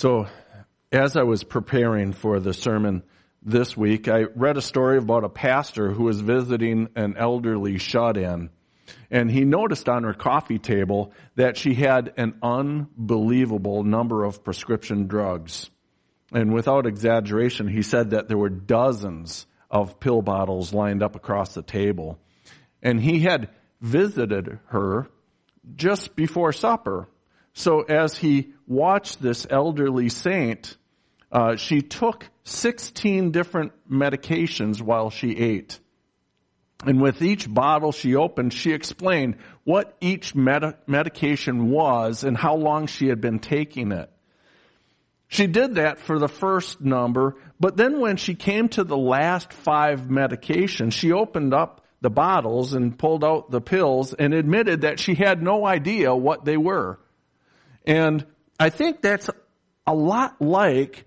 So, as I was preparing for the sermon this week, I read a story about a pastor who was visiting an elderly shut-in. And he noticed on her coffee table that she had an unbelievable number of prescription drugs. And without exaggeration, he said that there were dozens of pill bottles lined up across the table. And he had visited her just before supper. So as he watched this elderly saint, uh, she took 16 different medications while she ate. And with each bottle she opened, she explained what each med- medication was and how long she had been taking it. She did that for the first number, but then when she came to the last five medications, she opened up the bottles and pulled out the pills and admitted that she had no idea what they were. And I think that's a lot like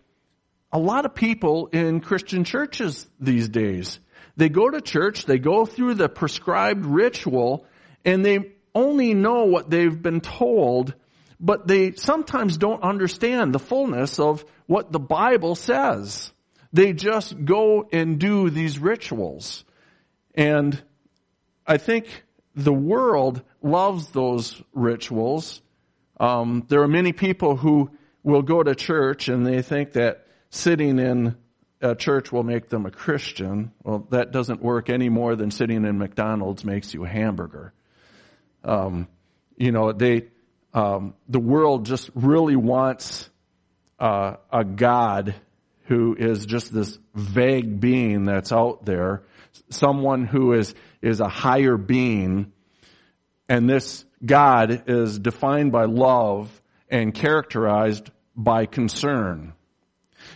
a lot of people in Christian churches these days. They go to church, they go through the prescribed ritual, and they only know what they've been told, but they sometimes don't understand the fullness of what the Bible says. They just go and do these rituals. And I think the world loves those rituals. Um, there are many people who will go to church and they think that sitting in a church will make them a Christian. Well, that doesn't work any more than sitting in McDonald's makes you a hamburger. Um, you know, they, um, the world just really wants uh, a God who is just this vague being that's out there, someone who is is a higher being, and this God is defined by love and characterized by concern.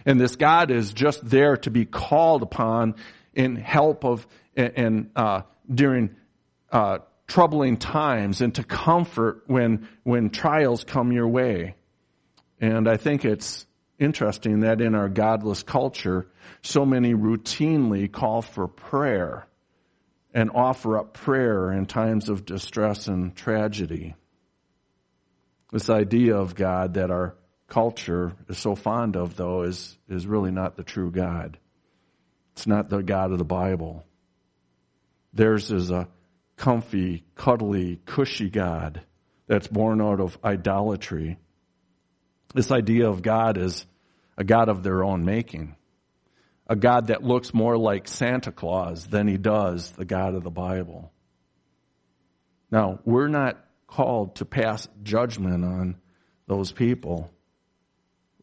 And this God is just there to be called upon in help of and uh, during uh, troubling times and to comfort when when trials come your way. And I think it's interesting that in our godless culture, so many routinely call for prayer and offer up prayer in times of distress and tragedy. This idea of God that our culture is so fond of, though, is, is really not the true God. It's not the God of the Bible. Theirs is a comfy, cuddly, cushy God that's born out of idolatry. This idea of God is a God of their own making. A God that looks more like Santa Claus than he does the God of the Bible. Now, we're not called to pass judgment on those people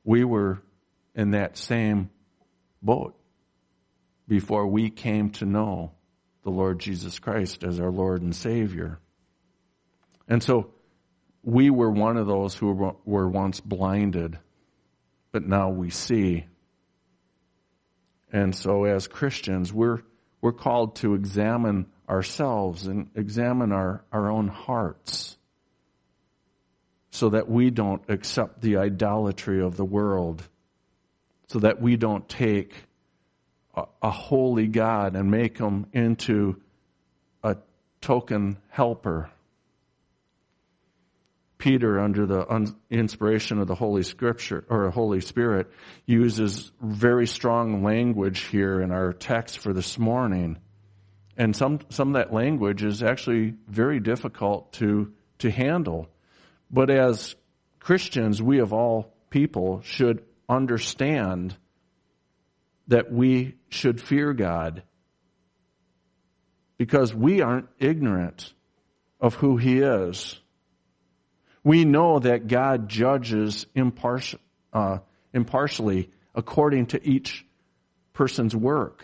we were in that same boat before we came to know the Lord Jesus Christ as our Lord and Savior. And so we were one of those who were once blinded, but now we see. And so as Christians, we're, we're called to examine ourselves and examine our, our own hearts so that we don't accept the idolatry of the world, so that we don't take a, a holy God and make him into a token helper. Peter, under the inspiration of the Holy Scripture or Holy Spirit, uses very strong language here in our text for this morning. And some, some of that language is actually very difficult to, to handle. But as Christians, we of all people should understand that we should fear God because we aren't ignorant of who He is. We know that God judges impartial, uh, impartially according to each person's work.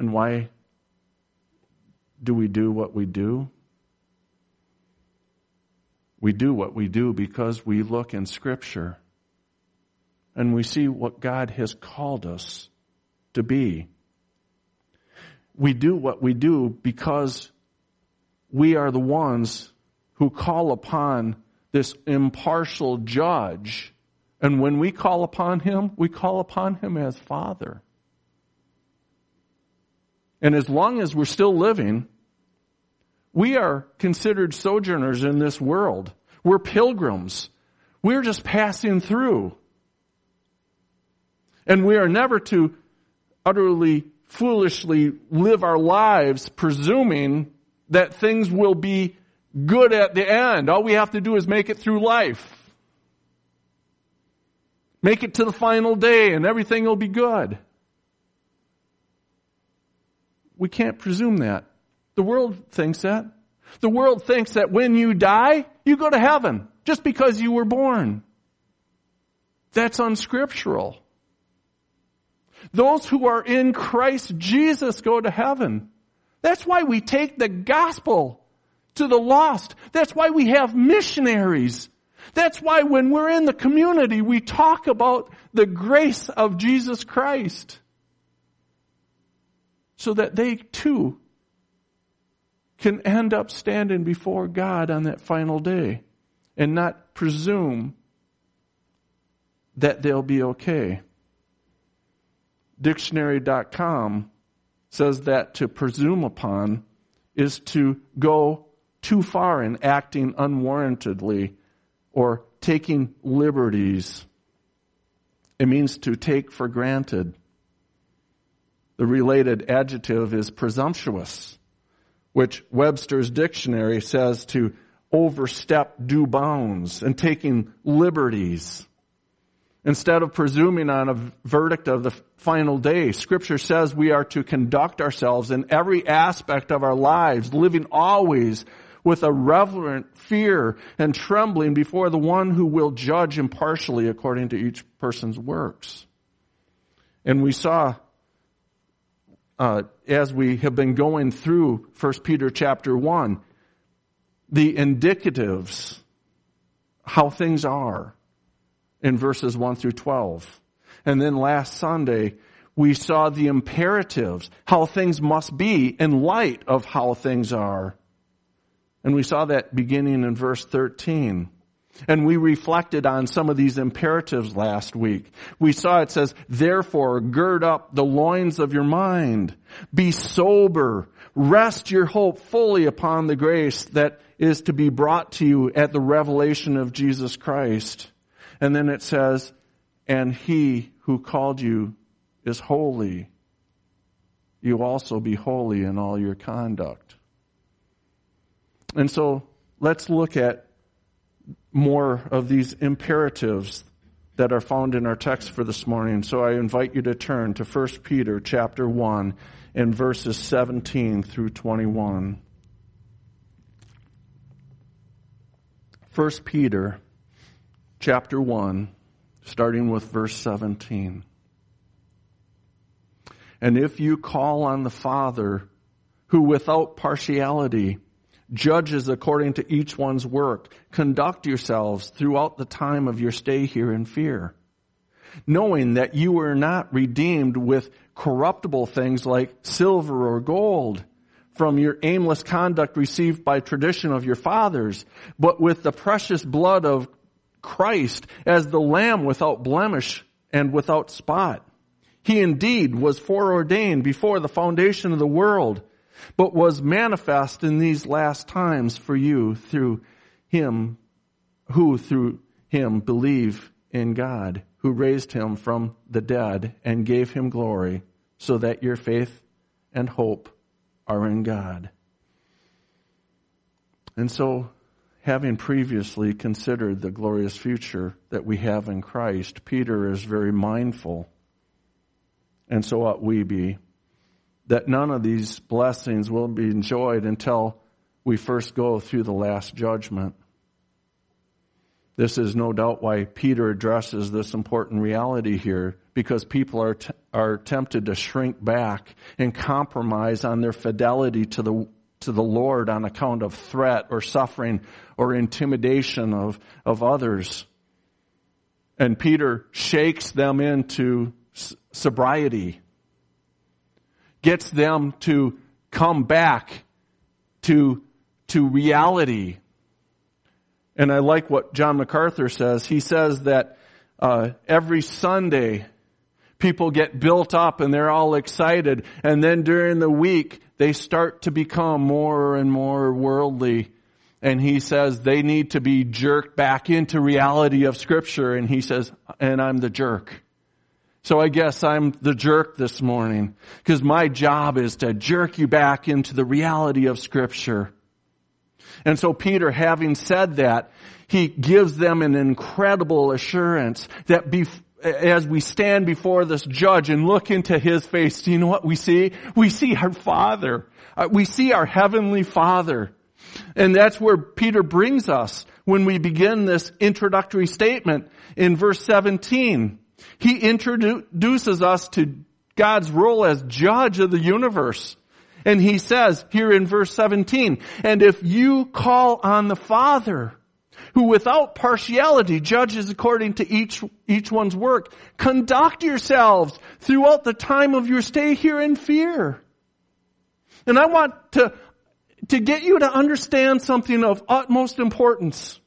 And why do we do what we do? We do what we do because we look in Scripture and we see what God has called us to be. We do what we do because we are the ones who call upon this impartial judge. And when we call upon him, we call upon him as Father. And as long as we're still living, we are considered sojourners in this world. We're pilgrims. We're just passing through. And we are never to utterly foolishly live our lives presuming that things will be good at the end. All we have to do is make it through life. Make it to the final day and everything will be good. We can't presume that. The world thinks that. The world thinks that when you die, you go to heaven just because you were born. That's unscriptural. Those who are in Christ Jesus go to heaven. That's why we take the gospel to the lost. That's why we have missionaries. That's why when we're in the community, we talk about the grace of Jesus Christ. So that they too can end up standing before God on that final day and not presume that they'll be okay. Dictionary.com says that to presume upon is to go too far in acting unwarrantedly or taking liberties. It means to take for granted. The related adjective is presumptuous which Webster's dictionary says to overstep due bounds and taking liberties. Instead of presuming on a verdict of the final day, scripture says we are to conduct ourselves in every aspect of our lives, living always with a reverent fear and trembling before the one who will judge impartially according to each person's works. And we saw uh, as we have been going through 1 Peter chapter 1, the indicatives, how things are in verses 1 through 12. And then last Sunday, we saw the imperatives, how things must be in light of how things are. And we saw that beginning in verse 13. And we reflected on some of these imperatives last week. We saw it says, therefore gird up the loins of your mind. Be sober. Rest your hope fully upon the grace that is to be brought to you at the revelation of Jesus Christ. And then it says, and he who called you is holy. You also be holy in all your conduct. And so let's look at more of these imperatives that are found in our text for this morning. So I invite you to turn to 1 Peter chapter 1 and verses 17 through 21. 1 Peter chapter 1 starting with verse 17. And if you call on the Father who without partiality judges according to each one's work. Conduct yourselves throughout the time of your stay here in fear, knowing that you were not redeemed with corruptible things like silver or gold from your aimless conduct received by tradition of your fathers, but with the precious blood of Christ as the lamb without blemish and without spot. He indeed was foreordained before the foundation of the world but was manifest in these last times for you through him who through him believe in God, who raised him from the dead and gave him glory, so that your faith and hope are in God. And so, having previously considered the glorious future that we have in Christ, Peter is very mindful, and so ought we be, that none of these blessings will be enjoyed until we first go through the last judgment. This is no doubt why Peter addresses this important reality here, because people are, t- are tempted to shrink back and compromise on their fidelity to the, to the Lord on account of threat or suffering or intimidation of, of others. And Peter shakes them into sobriety gets them to come back to, to reality. And I like what John MacArthur says. He says that uh, every Sunday people get built up and they're all excited, and then during the week they start to become more and more worldly and he says they need to be jerked back into reality of scripture and he says, and I'm the jerk. So I guess I'm the jerk this morning because my job is to jerk you back into the reality of scripture. And so Peter, having said that, he gives them an incredible assurance that bef- as we stand before this judge and look into his face, do you know what we see? We see our Father. Uh, we see our Heavenly Father. And that's where Peter brings us when we begin this introductory statement in verse 17. He introduces us to God's role as judge of the universe. And he says here in verse 17, and if you call on the Father, who without partiality judges according to each, each one's work, conduct yourselves throughout the time of your stay here in fear. And I want to to get you to understand something of utmost importance.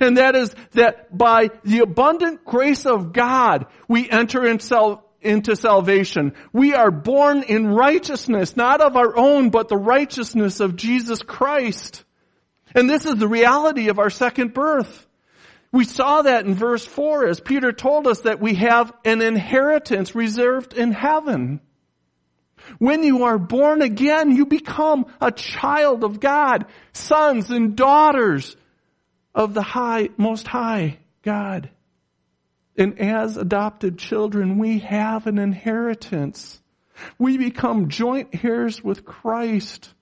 And that is that by the abundant grace of God, we enter into salvation. We are born in righteousness, not of our own, but the righteousness of Jesus Christ. And this is the reality of our second birth. We saw that in verse 4 as Peter told us that we have an inheritance reserved in heaven. When you are born again, you become a child of God, sons and daughters of the high, most high God. And as adopted children, we have an inheritance. We become joint heirs with Christ.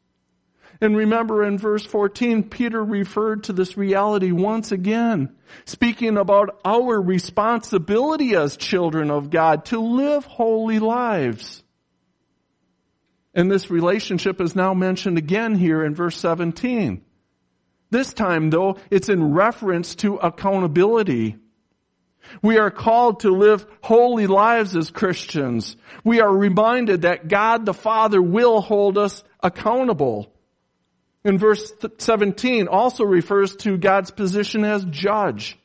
And remember in verse 14, Peter referred to this reality once again, speaking about our responsibility as children of God to live holy lives. And this relationship is now mentioned again here in verse 17. This time though, it's in reference to accountability. We are called to live holy lives as Christians. We are reminded that God the Father will hold us accountable. In verse 17 also refers to God's position as judge.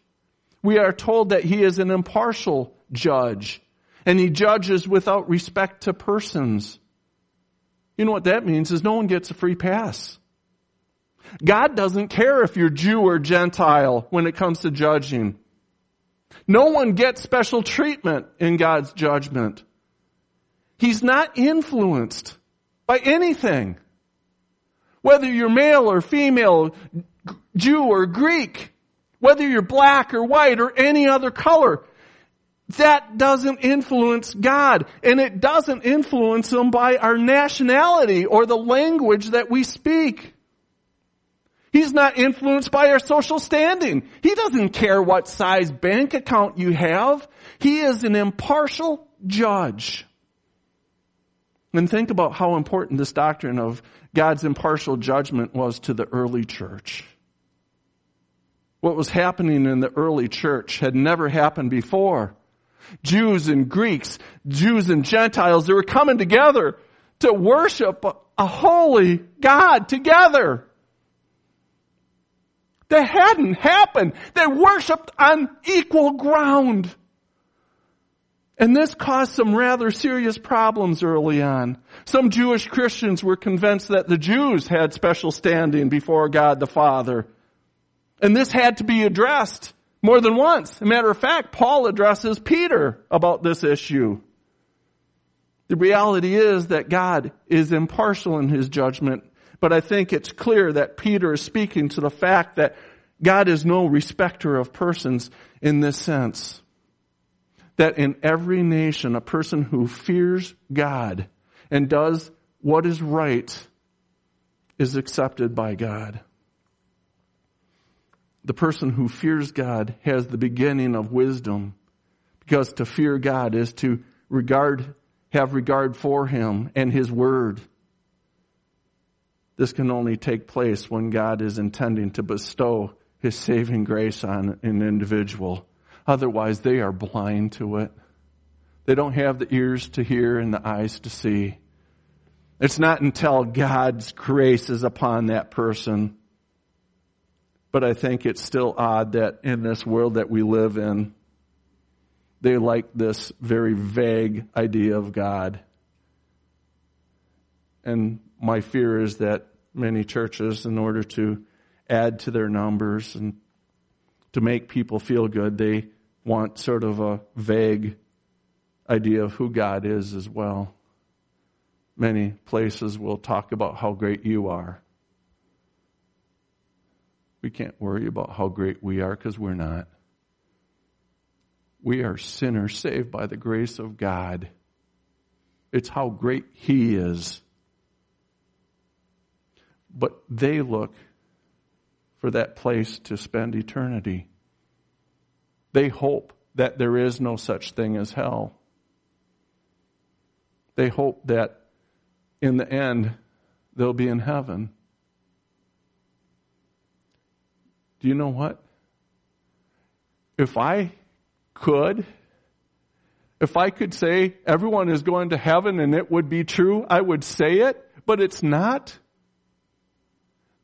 We are told that He is an impartial judge and He judges without respect to persons. You know what that means is no one gets a free pass. God doesn't care if you're Jew or Gentile when it comes to judging. No one gets special treatment in God's judgment. He's not influenced by anything. Whether you're male or female, Jew or Greek, whether you're black or white or any other color, that doesn't influence God. And it doesn't influence Him by our nationality or the language that we speak. He's not influenced by our social standing. He doesn't care what size bank account you have. He is an impartial judge. And think about how important this doctrine of God's impartial judgment was to the early church. What was happening in the early church had never happened before. Jews and Greeks, Jews and Gentiles, they were coming together to worship a holy God together. That hadn't happened. They worshiped on equal ground. And this caused some rather serious problems early on. Some Jewish Christians were convinced that the Jews had special standing before God the Father. And this had to be addressed. More than once. As a matter of fact, Paul addresses Peter about this issue. The reality is that God is impartial in his judgment, but I think it's clear that Peter is speaking to the fact that God is no respecter of persons in this sense. That in every nation, a person who fears God and does what is right is accepted by God the person who fears God has the beginning of wisdom because to fear God is to regard, have regard for Him and His Word. This can only take place when God is intending to bestow His saving grace on an individual. Otherwise, they are blind to it. They don't have the ears to hear and the eyes to see. It's not until God's grace is upon that person but I think it's still odd that in this world that we live in, they like this very vague idea of God. And my fear is that many churches, in order to add to their numbers and to make people feel good. They want sort of a vague idea of who God is as well. Many places will talk about how great you are. We can't worry about how great we are because we're not. We are sinners saved by the grace of God. It's how great He is. But they look for that place to spend eternity. They hope that there is no such thing as hell. They hope that in the end they'll be in heaven. Do you know what? If I could, if I could say everyone is going to heaven and it would be true, I would say it, but it's not.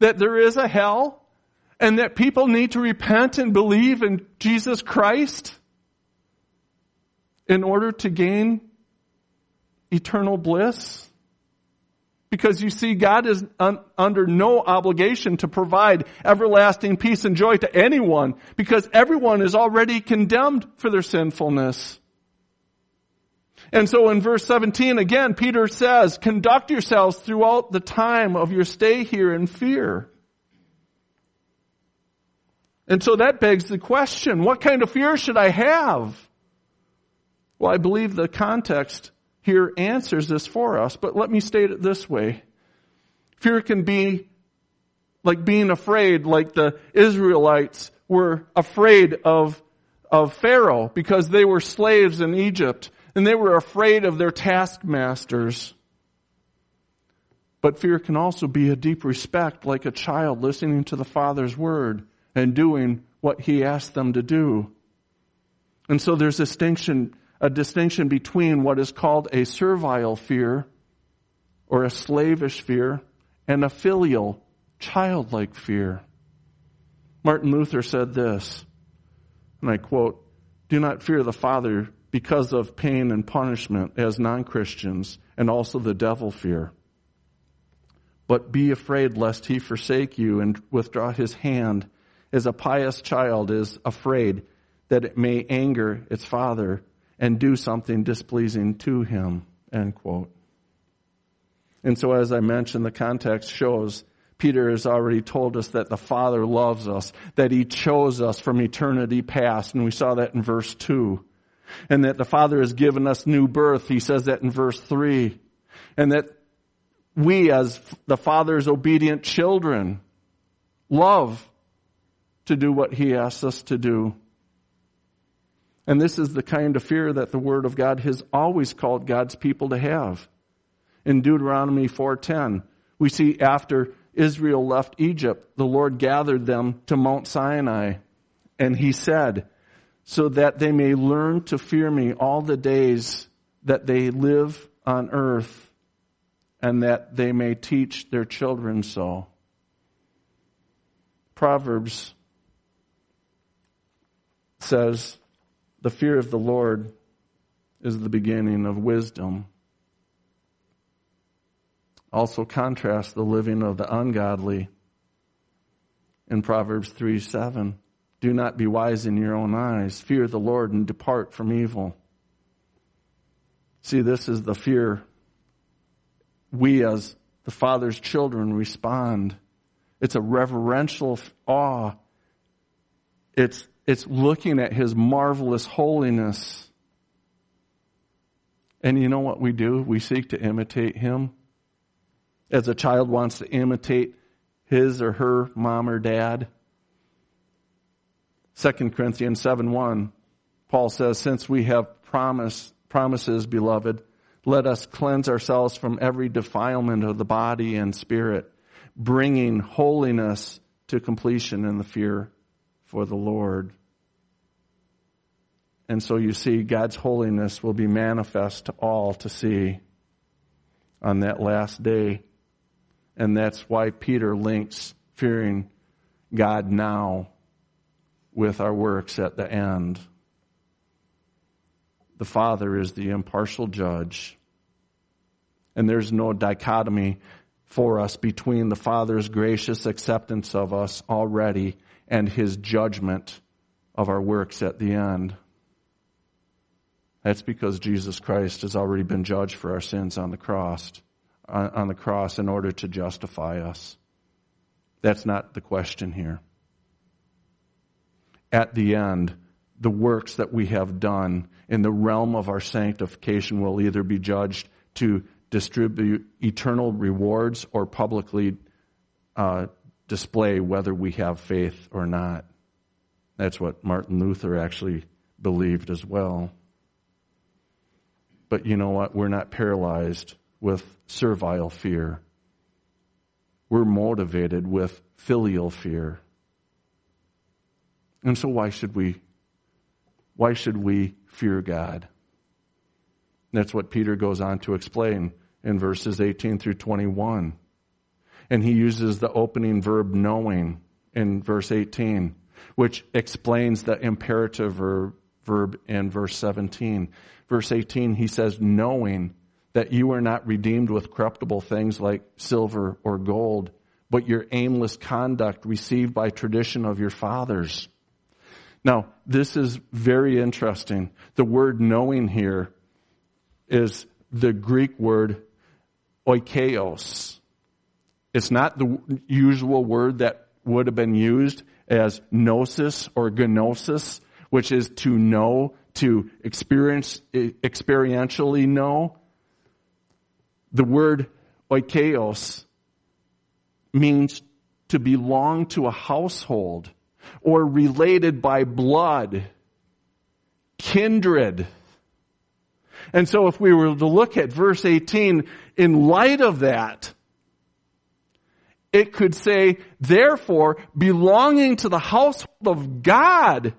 That there is a hell and that people need to repent and believe in Jesus Christ in order to gain eternal bliss. Because you see, God is un- under no obligation to provide everlasting peace and joy to anyone because everyone is already condemned for their sinfulness. And so in verse 17 again, Peter says, conduct yourselves throughout the time of your stay here in fear. And so that begs the question, what kind of fear should I have? Well, I believe the context here answers this for us, but let me state it this way. Fear can be like being afraid, like the Israelites were afraid of, of Pharaoh because they were slaves in Egypt and they were afraid of their taskmasters. But fear can also be a deep respect, like a child listening to the Father's word and doing what he asked them to do. And so there's a distinction a distinction between what is called a servile fear or a slavish fear and a filial, childlike fear. Martin Luther said this, and I quote, Do not fear the Father because of pain and punishment as non Christians, and also the devil fear. But be afraid lest he forsake you and withdraw his hand, as a pious child is afraid that it may anger its father and do something displeasing to him, end quote. And so as I mentioned, the context shows Peter has already told us that the Father loves us, that He chose us from eternity past, and we saw that in verse 2. And that the Father has given us new birth, He says that in verse 3. And that we as the Father's obedient children love to do what He asks us to do. And this is the kind of fear that the Word of God has always called God's people to have. In Deuteronomy 4.10, we see after Israel left Egypt, the Lord gathered them to Mount Sinai. And he said, so that they may learn to fear me all the days that they live on earth and that they may teach their children so. Proverbs says, the fear of the Lord is the beginning of wisdom. Also contrast the living of the ungodly in Proverbs 3 7. Do not be wise in your own eyes. Fear the Lord and depart from evil. See, this is the fear we as the Father's children respond. It's a reverential awe. It's it's looking at His marvelous holiness. And you know what we do? We seek to imitate Him. As a child wants to imitate his or her mom or dad. 2 Corinthians 7 1, Paul says, Since we have promise, promises, beloved, let us cleanse ourselves from every defilement of the body and spirit, bringing holiness to completion in the fear for the Lord. And so you see, God's holiness will be manifest to all to see on that last day. And that's why Peter links fearing God now with our works at the end. The Father is the impartial judge. And there's no dichotomy for us between the Father's gracious acceptance of us already and his judgment of our works at the end. That's because Jesus Christ has already been judged for our sins on the cross, uh, on the cross in order to justify us. That's not the question here. At the end, the works that we have done in the realm of our sanctification will either be judged to distribute eternal rewards or publicly uh, display whether we have faith or not. That's what Martin Luther actually believed as well. But you know what? We're not paralyzed with servile fear. We're motivated with filial fear. And so why should we why should we fear God? That's what Peter goes on to explain in verses 18 through 21. And he uses the opening verb knowing in verse 18, which explains the imperative verb, verb in verse 17. Verse 18, he says, knowing that you are not redeemed with corruptible things like silver or gold, but your aimless conduct received by tradition of your fathers. Now, this is very interesting. The word knowing here is the Greek word oikeos. It's not the usual word that would have been used as gnosis or gnosis, which is to know, to experience, experientially know. The word oikeos means to belong to a household or related by blood, kindred. And so if we were to look at verse 18 in light of that, it could say, therefore, belonging to the household of God,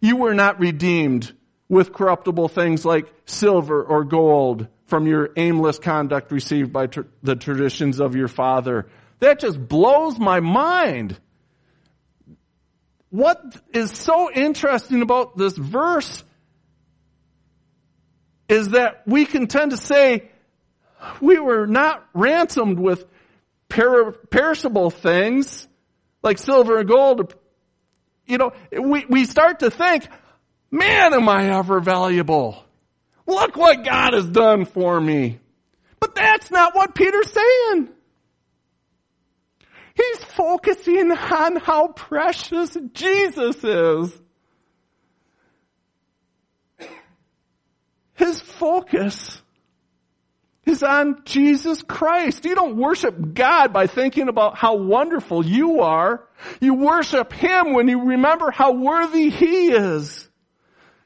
you were not redeemed with corruptible things like silver or gold from your aimless conduct received by tr- the traditions of your father. That just blows my mind. What is so interesting about this verse is that we can tend to say we were not ransomed with per- perishable things like silver and gold. You know, we, we start to think, man, am I ever valuable? Look what God has done for me. But that's not what Peter's saying. He's focusing on how precious Jesus is. His focus is on Jesus Christ. You don't worship God by thinking about how wonderful you are. You worship Him when you remember how worthy He is.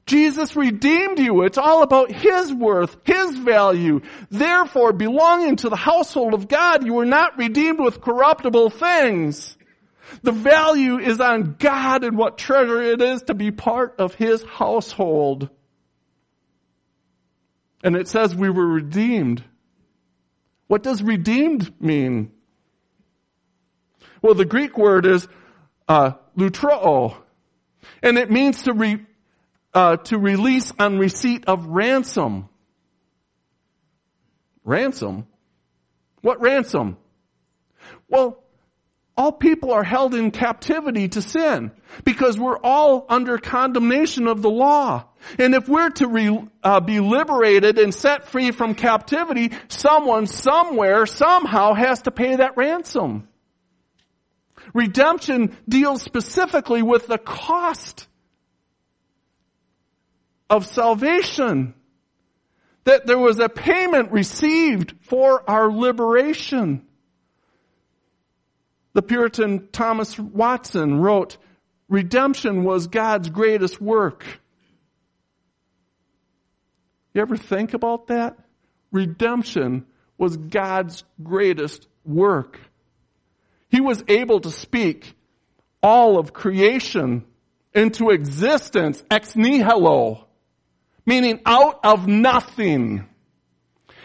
Jesus redeemed you. It's all about His worth, His value. Therefore, belonging to the household of God, you were not redeemed with corruptible things. The value is on God and what treasure it is to be part of His household. And it says we were redeemed. What does redeemed mean? Well, the Greek word is uh, lutroo, and it means to re, uh, to release on receipt of ransom. Ransom? What ransom? Well, all people are held in captivity to sin because we're all under condemnation of the law. And if we're to re, uh, be liberated and set free from captivity, someone somewhere somehow has to pay that ransom. Redemption deals specifically with the cost of salvation. That there was a payment received for our liberation. The Puritan Thomas Watson wrote, redemption was God's greatest work. You ever think about that? Redemption was God's greatest work. He was able to speak all of creation into existence ex nihilo, meaning out of nothing.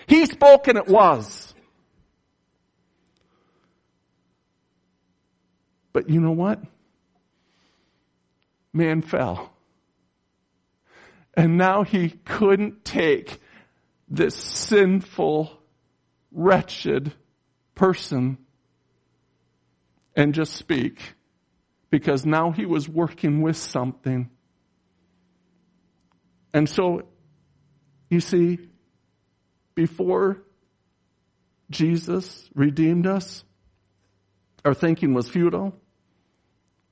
He spoke and it was. But you know what? Man fell. And now he couldn't take this sinful, wretched person and just speak because now he was working with something. And so, you see, before Jesus redeemed us, our thinking was futile.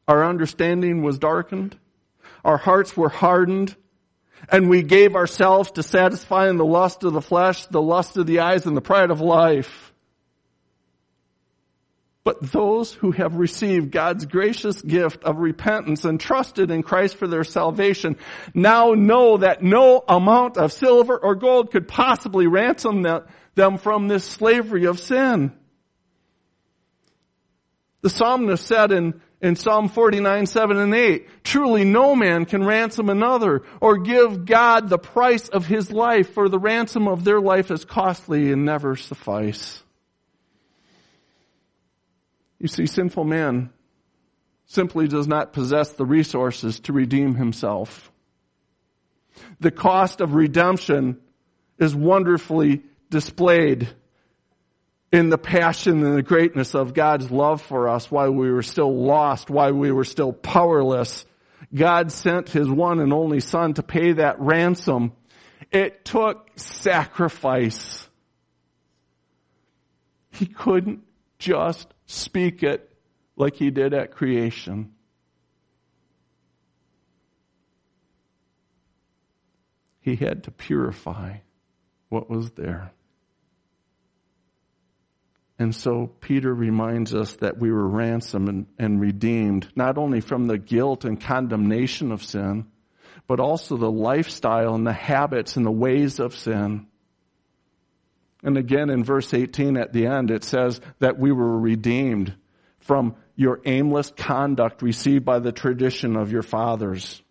Our understanding was darkened. Our hearts were hardened. And we gave ourselves to satisfying the lust of the flesh, the lust of the eyes, and the pride of life. But those who have received God's gracious gift of repentance and trusted in Christ for their salvation now know that no amount of silver or gold could possibly ransom them from this slavery of sin. The psalmist said in, in Psalm 49, 7 and 8, truly no man can ransom another or give God the price of his life for the ransom of their life is costly and never suffice. You see, sinful man simply does not possess the resources to redeem himself. The cost of redemption is wonderfully displayed in the passion and the greatness of God's love for us while we were still lost, while we were still powerless. God sent His one and only Son to pay that ransom. It took sacrifice. He couldn't just speak it like he did at creation. He had to purify what was there. And so Peter reminds us that we were ransomed and, and, redeemed, not only from the guilt and condemnation of sin, but also the lifestyle and the habits and the ways of sin. And again in verse 18 at the end, it says that we were redeemed from your aimless conduct received by the tradition of your fathers.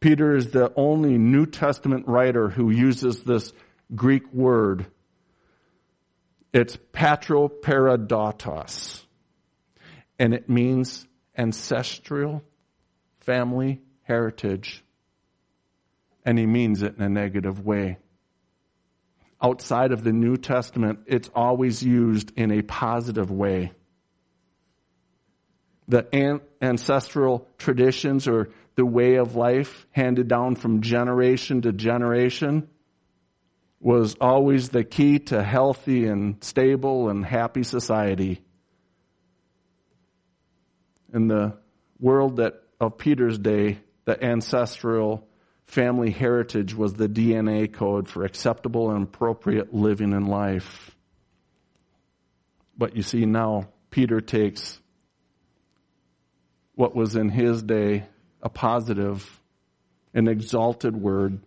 Peter is the only New Testament writer who uses this Greek word. It's patroparadotos. And it means ancestral family heritage. And he means it in a negative way outside of the New Testament, it's always used in a positive way. The an- ancestral traditions or the way of life handed down from generation to generation was always the key to healthy and stable and happy society. In the world that of Peter's day, the ancestral family heritage was the DNA code for acceptable and appropriate living in life. But you see now, Peter takes what was in his day a positive, an exalted word,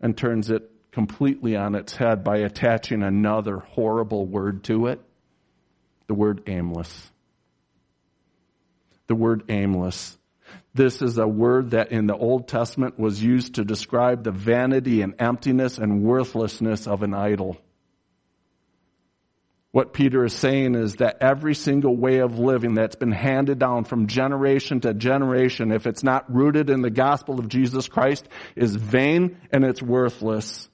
and turns it completely on its head by attaching another horrible word to it the word aimless. The word aimless. This is a word that in the Old Testament was used to describe the vanity and emptiness and worthlessness of an idol. What Peter is saying is that every single way of living that's been handed down from generation to generation, if it's not rooted in the gospel of Jesus Christ, is vain and it's worthless.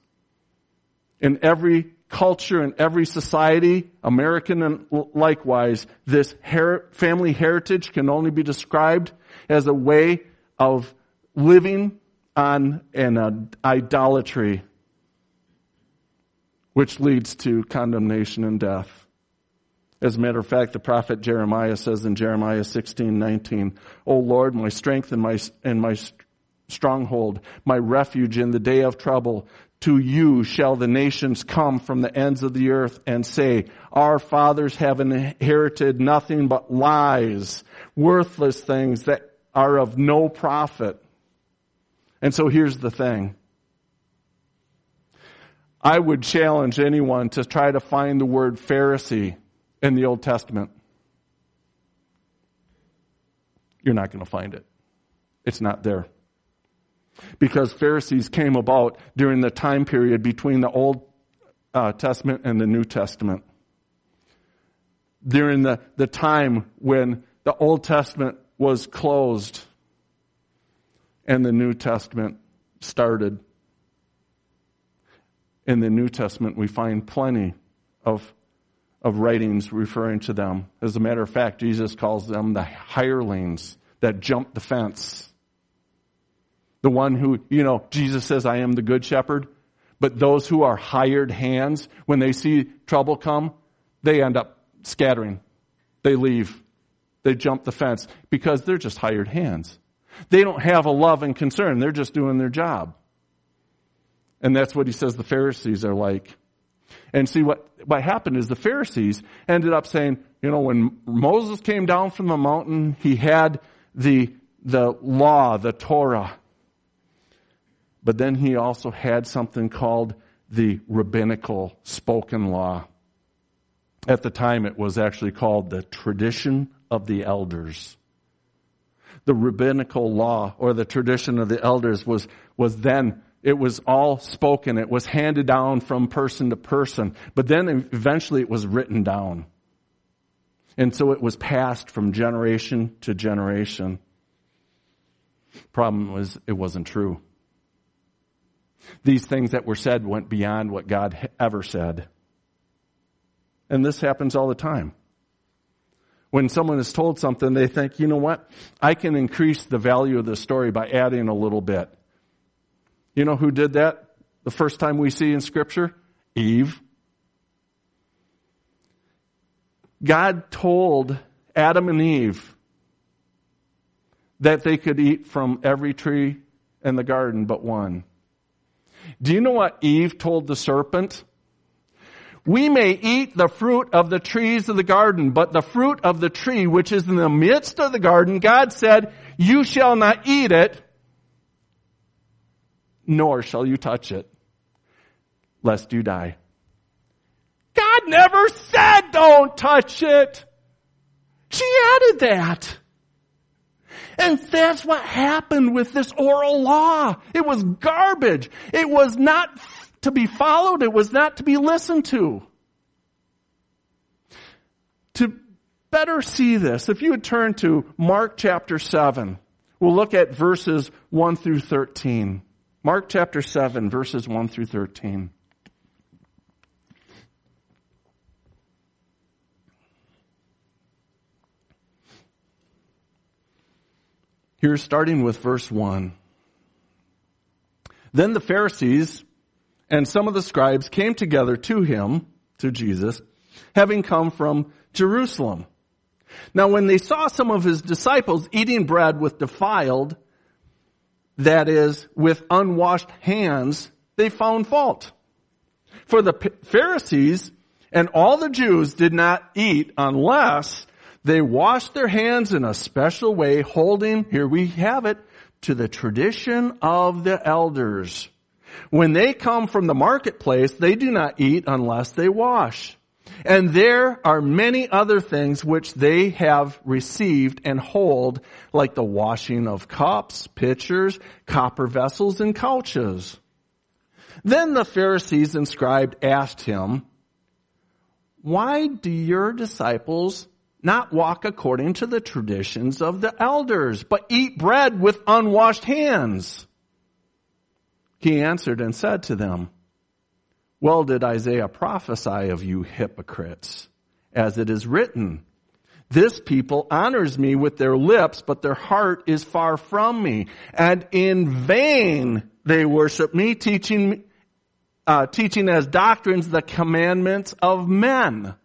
In every culture and every society, American and likewise, this her- family heritage can only be described as a way of living on an uh, idolatry, which leads to condemnation and death. As a matter of fact, the prophet Jeremiah says in Jeremiah 16, 19, O Lord, my strength and my, and my stronghold, my refuge in the day of trouble, to you shall the nations come from the ends of the earth and say, our fathers have inherited nothing but lies, worthless things that are of no profit. And so here's the thing. I would challenge anyone to try to find the word Pharisee in the Old Testament. You're not going to find it. It's not there. Because Pharisees came about during the time period between the Old uh, Testament and the New Testament. During the, the time when the Old Testament was closed and the New Testament started. In the New Testament, we find plenty of, of writings referring to them. As a matter of fact, Jesus calls them the hirelings that jump the fence. The one who, you know, Jesus says, I am the good shepherd. But those who are hired hands, when they see trouble come, they end up scattering. They leave. They jump the fence because they're just hired hands. They don't have a love and concern. They're just doing their job. And that's what he says the Pharisees are like. And see what, what happened is the Pharisees ended up saying, you know, when Moses came down from the mountain, he had the, the law, the Torah. But then he also had something called the rabbinical spoken law. At the time, it was actually called the tradition of the elders. The rabbinical law or the tradition of the elders was, was then, it was all spoken. It was handed down from person to person. But then eventually it was written down. And so it was passed from generation to generation. Problem was, it wasn't true. These things that were said went beyond what God ever said. And this happens all the time. When someone is told something, they think, you know what? I can increase the value of the story by adding a little bit. You know who did that the first time we see in Scripture? Eve. God told Adam and Eve that they could eat from every tree in the garden but one. Do you know what Eve told the serpent? We may eat the fruit of the trees of the garden, but the fruit of the tree which is in the midst of the garden, God said, you shall not eat it, nor shall you touch it, lest you die. God never said don't touch it. She added that. And that's what happened with this oral law. It was garbage. It was not to be followed. It was not to be listened to. To better see this, if you would turn to Mark chapter 7, we'll look at verses 1 through 13. Mark chapter 7, verses 1 through 13. Here, starting with verse 1. Then the Pharisees and some of the scribes came together to him, to Jesus, having come from Jerusalem. Now when they saw some of his disciples eating bread with defiled, that is, with unwashed hands, they found fault. For the Pharisees and all the Jews did not eat unless they washed their hands in a special way, holding, here we have it, to the tradition of the elders. When they come from the marketplace, they do not eat unless they wash. And there are many other things which they have received and hold, like the washing of cups, pitchers, copper vessels, and couches. Then the Pharisees and scribes asked him, why do your disciples not walk according to the traditions of the elders, but eat bread with unwashed hands? He answered and said to them, Well did Isaiah prophesy of you hypocrites, as it is written, This people honors me with their lips, but their heart is far from me, and in vain they worship me, teaching, uh, teaching as doctrines the commandments of men.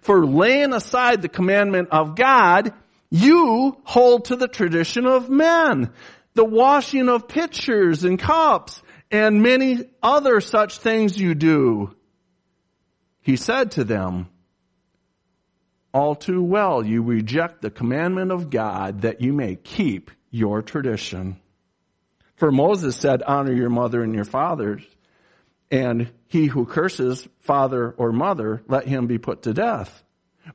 For laying aside the commandment of God, you hold to the tradition of men, the washing of pitchers and cups, and many other such things you do. He said to them, all too well you reject the commandment of God that you may keep your tradition. For Moses said, honor your mother and your fathers, and he who curses father or mother, let him be put to death.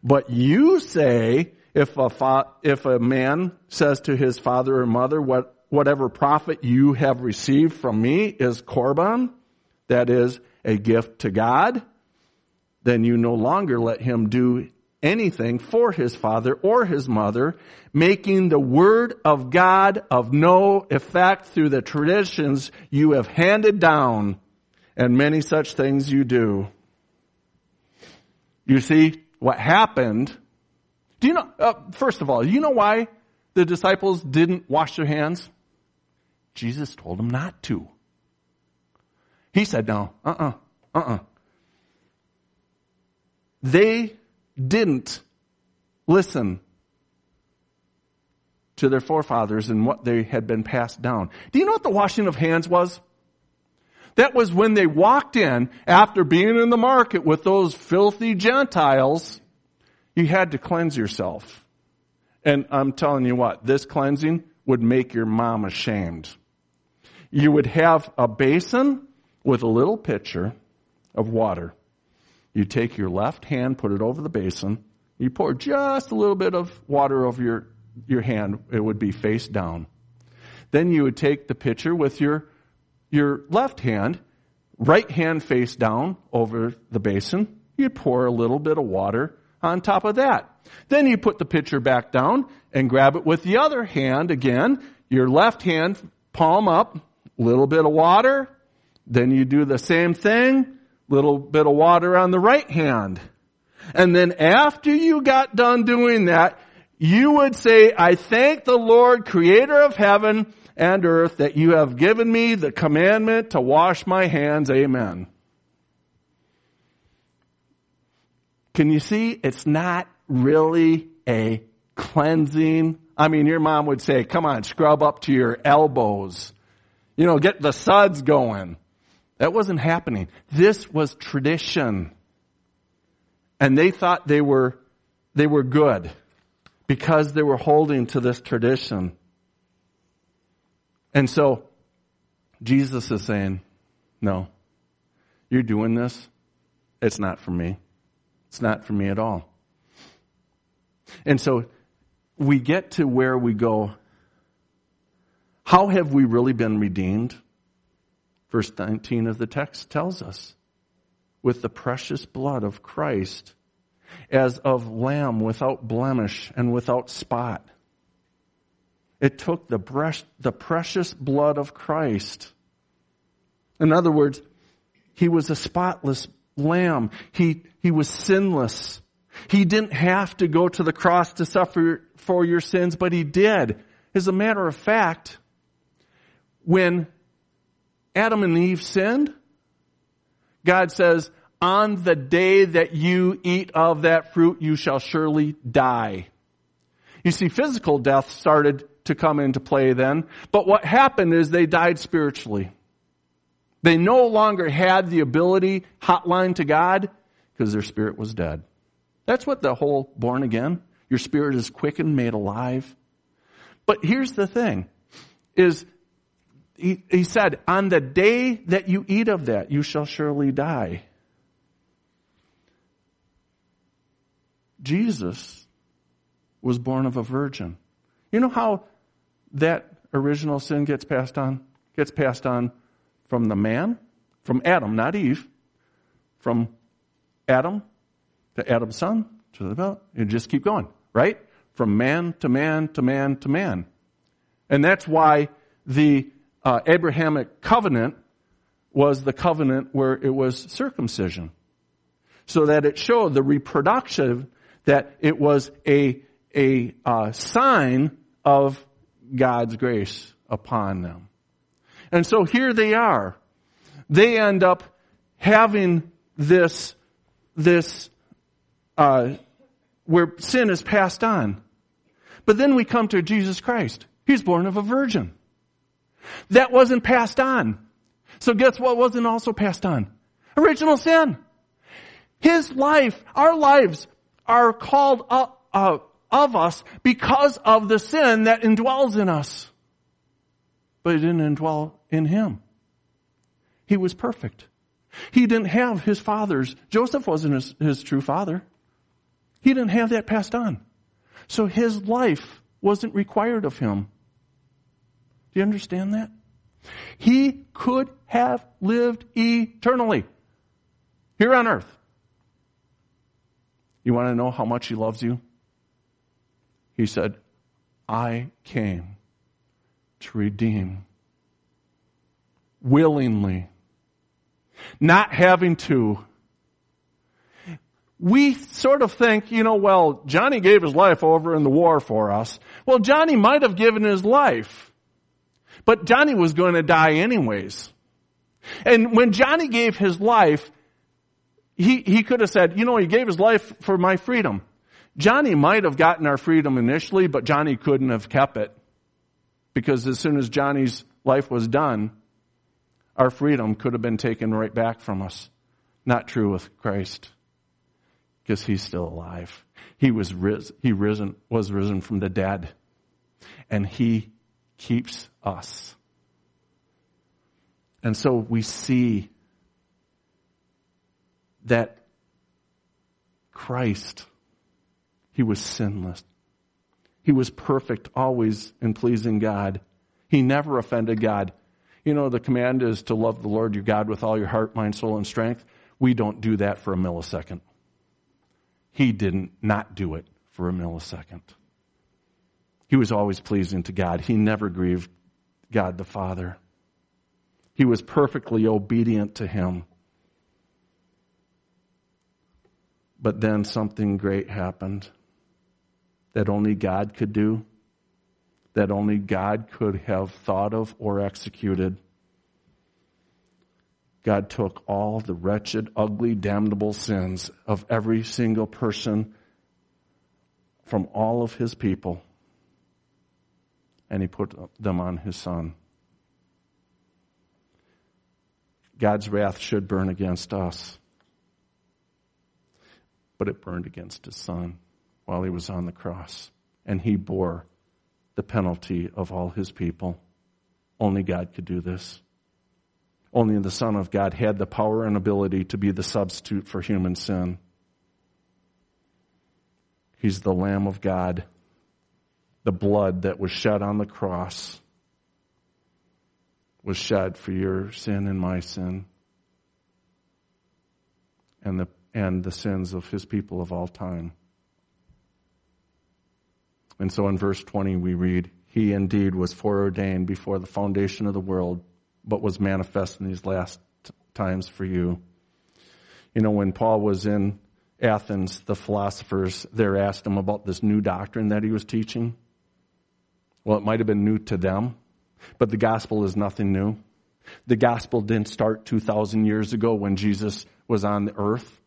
But you say, if a, fa- if a man says to his father or mother, what whatever profit you have received from me is korban, that is a gift to God, then you no longer let him do anything for his father or his mother, making the word of God of no effect through the traditions you have handed down, and many such things you do. You see, what happened, do you know, uh, first of all, you know why the disciples didn't wash their hands? Jesus told them not to. He said, no, uh-uh, uh-uh. They didn't listen to their forefathers and what they had been passed down. Do you know what the washing of hands was? That was when they walked in after being in the market with those filthy Gentiles. You had to cleanse yourself. And I'm telling you what, this cleansing would make your mom ashamed. You would have a basin with a little pitcher of water. You take your left hand, put it over the basin. You pour just a little bit of water over your, your hand. It would be face down. Then you would take the pitcher with your, your left hand, right hand face down over the basin. You'd pour a little bit of water on top of that. Then you put the pitcher back down and grab it with the other hand again. Your left hand, palm up, little bit of water. Then you do the same thing, little bit of water on the right hand. And then after you got done doing that, you would say, I thank the Lord, creator of heaven and earth, that you have given me the commandment to wash my hands. Amen. Can you see? It's not really a cleansing. I mean, your mom would say, come on, scrub up to your elbows. You know, get the suds going. That wasn't happening. This was tradition. And they thought they were, they were good because they were holding to this tradition. And so Jesus is saying, no, you're doing this. It's not for me. It's not for me at all. And so we get to where we go. How have we really been redeemed? Verse 19 of the text tells us with the precious blood of Christ as of lamb without blemish and without spot. It took the, the precious blood of Christ. In other words, he was a spotless lamb. He, he was sinless. He didn't have to go to the cross to suffer for your sins, but he did. As a matter of fact, when Adam and Eve sinned, God says, on the day that you eat of that fruit, you shall surely die. You see, physical death started to come into play then, but what happened is they died spiritually. They no longer had the ability hotline to God because their spirit was dead. That's what the whole born again, your spirit is quickened, made alive. But here's the thing, is he, he said, on the day that you eat of that, you shall surely die. Jesus was born of a virgin. You know how that original sin gets passed on? Gets passed on from the man, from Adam, not Eve, from Adam to Adam's son to the belt. You just keep going, right? From man to man to man to man. And that's why the uh, Abrahamic covenant was the covenant where it was circumcision. So that it showed the reproduction that it was a, a uh, sign of God's grace upon them. And so here they are. They end up having this, this, uh, where sin is passed on. But then we come to Jesus Christ. He's born of a virgin. That wasn't passed on. So guess what wasn't also passed on? Original sin. His life, our lives are called up, uh, of us because of the sin that indwells in us. But it didn't indwell in him. He was perfect. He didn't have his father's. Joseph wasn't his, his true father. He didn't have that passed on. So his life wasn't required of him. Do you understand that? He could have lived eternally here on earth. You want to know how much he loves you? He said, I came to redeem willingly, not having to. we sort of think, you know, well, Johnny gave his life over in the war for us. Well, Johnny might have given his life, but Johnny was going to die anyways. And when Johnny gave his life, he, he could have said, you know, he gave his life for my freedom. Johnny might have gotten our freedom initially, but Johnny couldn't have kept it. Because as soon as Johnny's life was done, our freedom could have been taken right back from us. Not true with Christ. Because he's still alive. He was risen, he risen, was risen from the dead. And he keeps us. And so we see that Christ, he was sinless. He was perfect, always in pleasing God. He never offended God. You know, the command is to love the Lord your God with all your heart, mind, soul, and strength. We don't do that for a millisecond. He didn't not do it for a millisecond. He was always pleasing to God. He never grieved God the Father. He was perfectly obedient to Him. But then something great happened that only God could do, that only God could have thought of or executed. God took all the wretched, ugly, damnable sins of every single person from all of his people and he put them on his son. God's wrath should burn against us but it burned against his son while he was on the cross. And he bore the penalty of all his people. Only God could do this. Only the Son of God had the power and ability to be the substitute for human sin. He's the Lamb of God. The blood that was shed on the cross was shed for your sin and my sin. And the and the sins of his people of all time. And so in verse 20 we read, He indeed was foreordained before the foundation of the world, but was manifest in these last times for you. You know, when Paul was in Athens, the philosophers there asked him about this new doctrine that he was teaching. Well, it might have been new to them, but the gospel is nothing new. The gospel didn't start 2,000 years ago when Jesus was on the earth.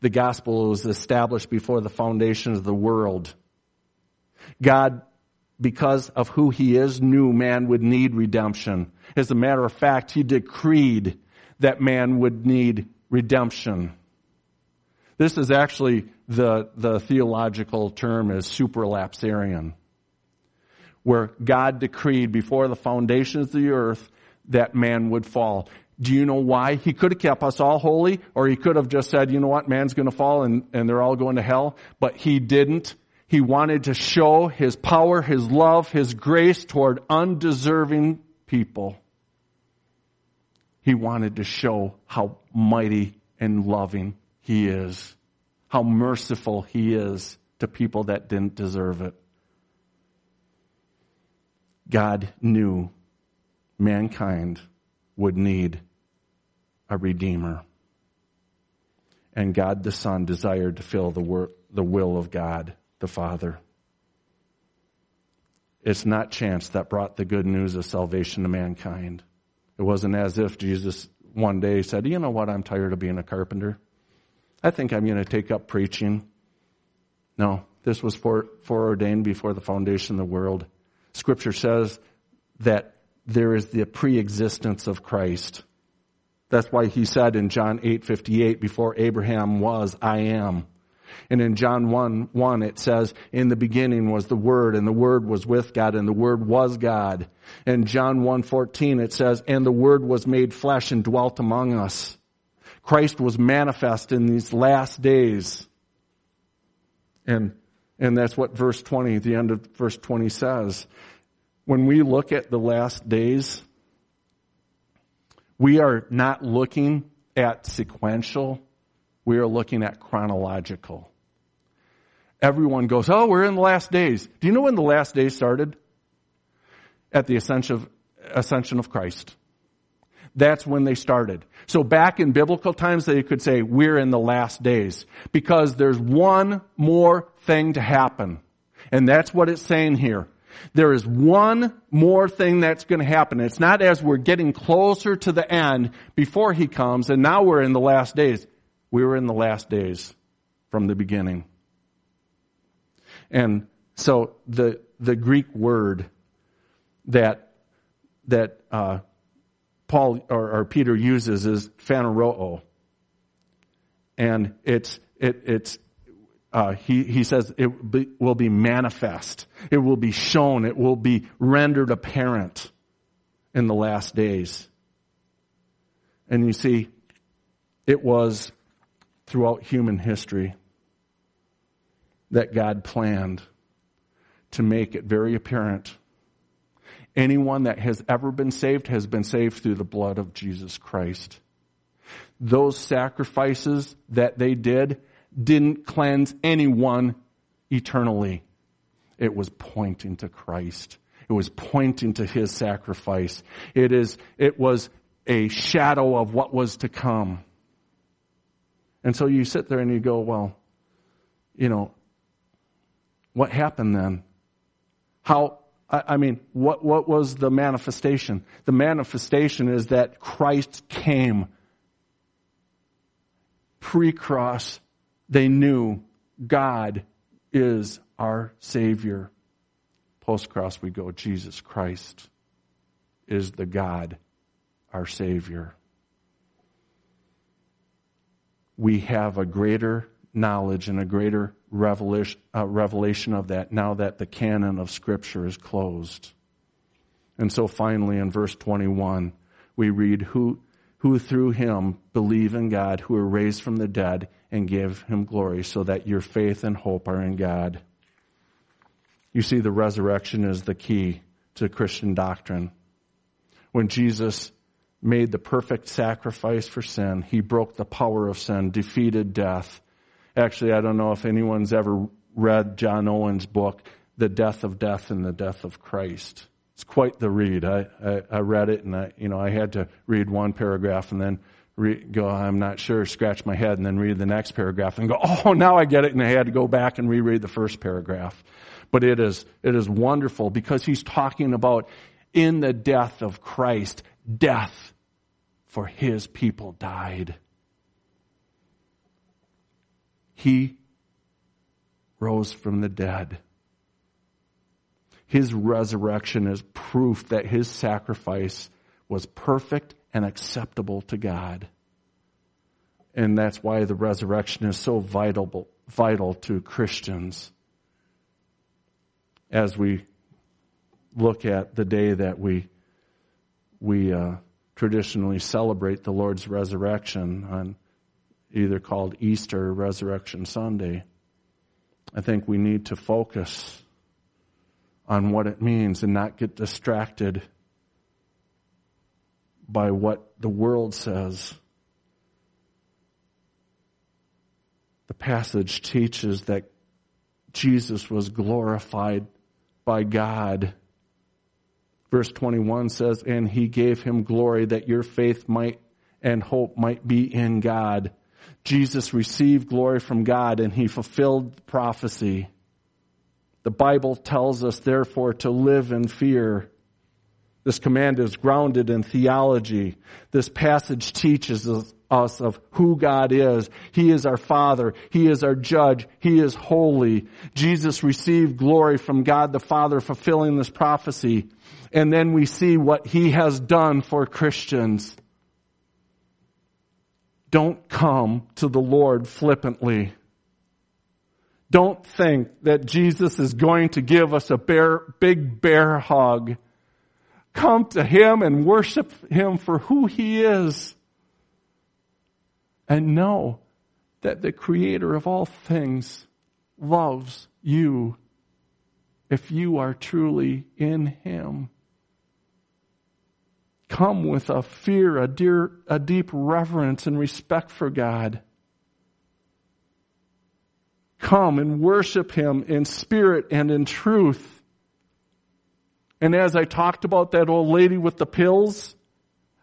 The gospel was established before the foundation of the world. God, because of who he is, knew man would need redemption. As a matter of fact, he decreed that man would need redemption. This is actually the, the theological term is supralapsarian, where God decreed before the foundations of the earth that man would fall. Do you know why? He could have kept us all holy, or he could have just said, you know what, man's gonna fall and, and they're all going to hell. But he didn't. He wanted to show his power, his love, his grace toward undeserving people. He wanted to show how mighty and loving he is. How merciful he is to people that didn't deserve it. God knew mankind would need a redeemer. And God the Son desired to fill the, the will of God the Father. It's not chance that brought the good news of salvation to mankind. It wasn't as if Jesus one day said, You know what? I'm tired of being a carpenter. I think I'm going to take up preaching. No, this was foreordained before the foundation of the world. Scripture says that there is the pre-existence of Christ. That's why he said in John 8:58 before Abraham was I am. And in John 1, 1 it says, in the beginning was the Word, and the Word was with God, and the Word was God. In John 1, 14 it says, and the Word was made flesh and dwelt among us. Christ was manifest in these last days. And, and that's what verse 20, the end of verse 20 says. When we look at the last days, we are not looking at sequential, we are looking at chronological. Everyone goes, Oh, we're in the last days. Do you know when the last days started? At the ascension of, ascension of Christ. That's when they started. So back in biblical times, they could say, we're in the last days. Because there's one more thing to happen. And that's what it's saying here. There is one more thing that's going to happen. It's not as we're getting closer to the end before he comes and now we're in the last days. We were in the last days from the beginning. And so the, the Greek word that, that, uh, Paul or, or, Peter uses is phaneroo. And it's, it, it's, uh, he, he says it be, will be manifest. It will be shown. It will be rendered apparent in the last days. And you see, it was throughout human history that God planned to make it very apparent. Anyone that has ever been saved has been saved through the blood of Jesus Christ. Those sacrifices that they did didn't cleanse anyone eternally. It was pointing to Christ. It was pointing to his sacrifice. It is, it was a shadow of what was to come. And so you sit there and you go, well, you know, what happened then? How, I, mean, what, what was the manifestation? The manifestation is that Christ came pre-cross they knew God is our Savior. Post cross, we go, Jesus Christ is the God, our Savior. We have a greater knowledge and a greater revelation, uh, revelation of that now that the canon of Scripture is closed. And so finally, in verse 21, we read, Who, who through him believe in God, who are raised from the dead, and give him glory, so that your faith and hope are in God. You see, the resurrection is the key to Christian doctrine. When Jesus made the perfect sacrifice for sin, he broke the power of sin, defeated death. Actually, I don't know if anyone's ever read John Owen's book, The Death of Death and the Death of Christ. It's quite the read. I, I, I read it and I, you know, I had to read one paragraph and then Read, go, I'm not sure, scratch my head, and then read the next paragraph and go, oh, now I get it, and I had to go back and reread the first paragraph. But it is, it is wonderful because he's talking about in the death of Christ, death for his people died. He rose from the dead. His resurrection is proof that his sacrifice was perfect and acceptable to God. And that's why the resurrection is so vital, vital to Christians as we look at the day that we, we uh, traditionally celebrate the Lord's resurrection on either called Easter or Resurrection Sunday. I think we need to focus on what it means and not get distracted by what the world says. The passage teaches that Jesus was glorified by God. Verse 21 says, And he gave him glory that your faith might and hope might be in God. Jesus received glory from God and he fulfilled prophecy. The Bible tells us, therefore, to live in fear this command is grounded in theology. This passage teaches us of who God is. He is our Father. He is our Judge. He is holy. Jesus received glory from God the Father fulfilling this prophecy. And then we see what He has done for Christians. Don't come to the Lord flippantly. Don't think that Jesus is going to give us a bear, big bear hug Come to Him and worship Him for who He is. And know that the Creator of all things loves you if you are truly in Him. Come with a fear, a, dear, a deep reverence and respect for God. Come and worship Him in spirit and in truth. And as I talked about that old lady with the pills,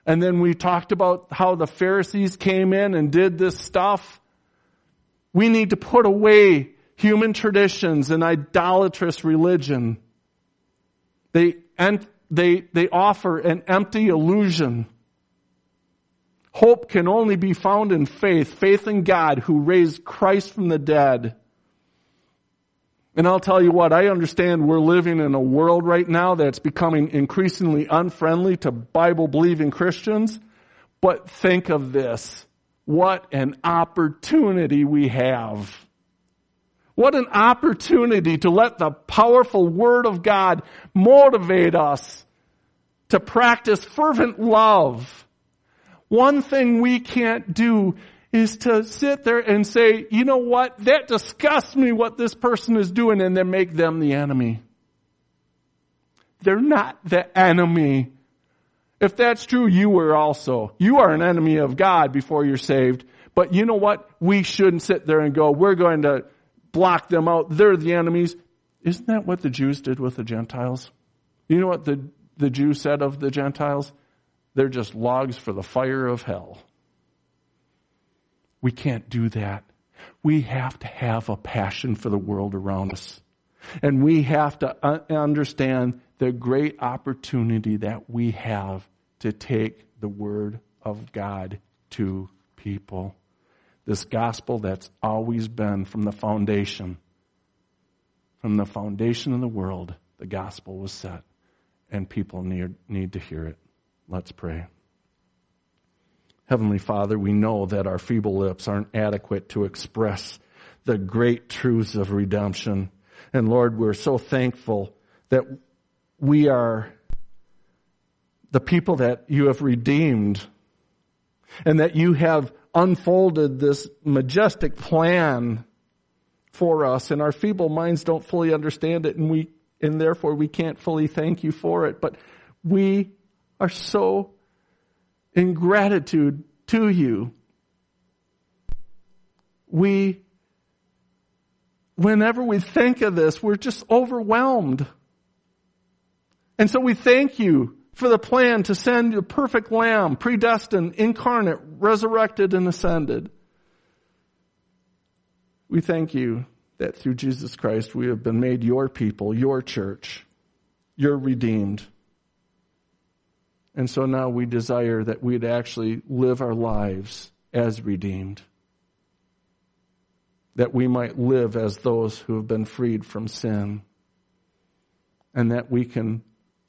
And then we talked about how the Pharisees came in and did this stuff. We need to put away human traditions and idolatrous religion. They, and they, they offer an empty illusion. Hope can only be found in faith, faith in God who raised Christ from the dead. And I'll tell you what, I understand we're living in a world right now that's becoming increasingly unfriendly to Bible believing Christians. But think of this. What an opportunity we have. What an opportunity to let the powerful Word of God motivate us to practice fervent love one thing we can't do is to sit there and say, you know what, that disgusts me what this person is doing and then make them the enemy. They're not the enemy. If that's true, you were also. You are an enemy of God before you're saved. But you know what? We shouldn't sit there and go, we're going to block them out. They're the enemies. Isn't that what the Jews did with the Gentiles? You know what the, the Jews said of the Gentiles? They're just logs for the fire of hell. We can't do that. We have to have a passion for the world around us. And we have to understand the great opportunity that we have to take the Word of God to people. This gospel that's always been from the foundation, from the foundation of the world, the gospel was set, and people need, need to hear it. Let's pray. Heavenly Father, we know that our feeble lips aren't adequate to express the great truths of redemption. And Lord, we're so thankful that we are the people that you have redeemed and that you have unfolded this majestic plan for us and our feeble minds don't fully understand it and we and therefore we can't fully thank you for it but we are so in gratitude to you. We, whenever we think of this, we're just overwhelmed. And so we thank you for the plan to send the perfect lamb, predestined, incarnate, resurrected, and ascended. We thank you that through Jesus Christ we have been made your people, your church, you're redeemed. And so now we desire that we'd actually live our lives as redeemed. That we might live as those who have been freed from sin. And that we can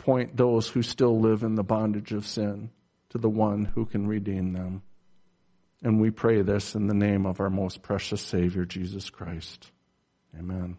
point those who still live in the bondage of sin to the one who can redeem them. And we pray this in the name of our most precious Savior, Jesus Christ. Amen.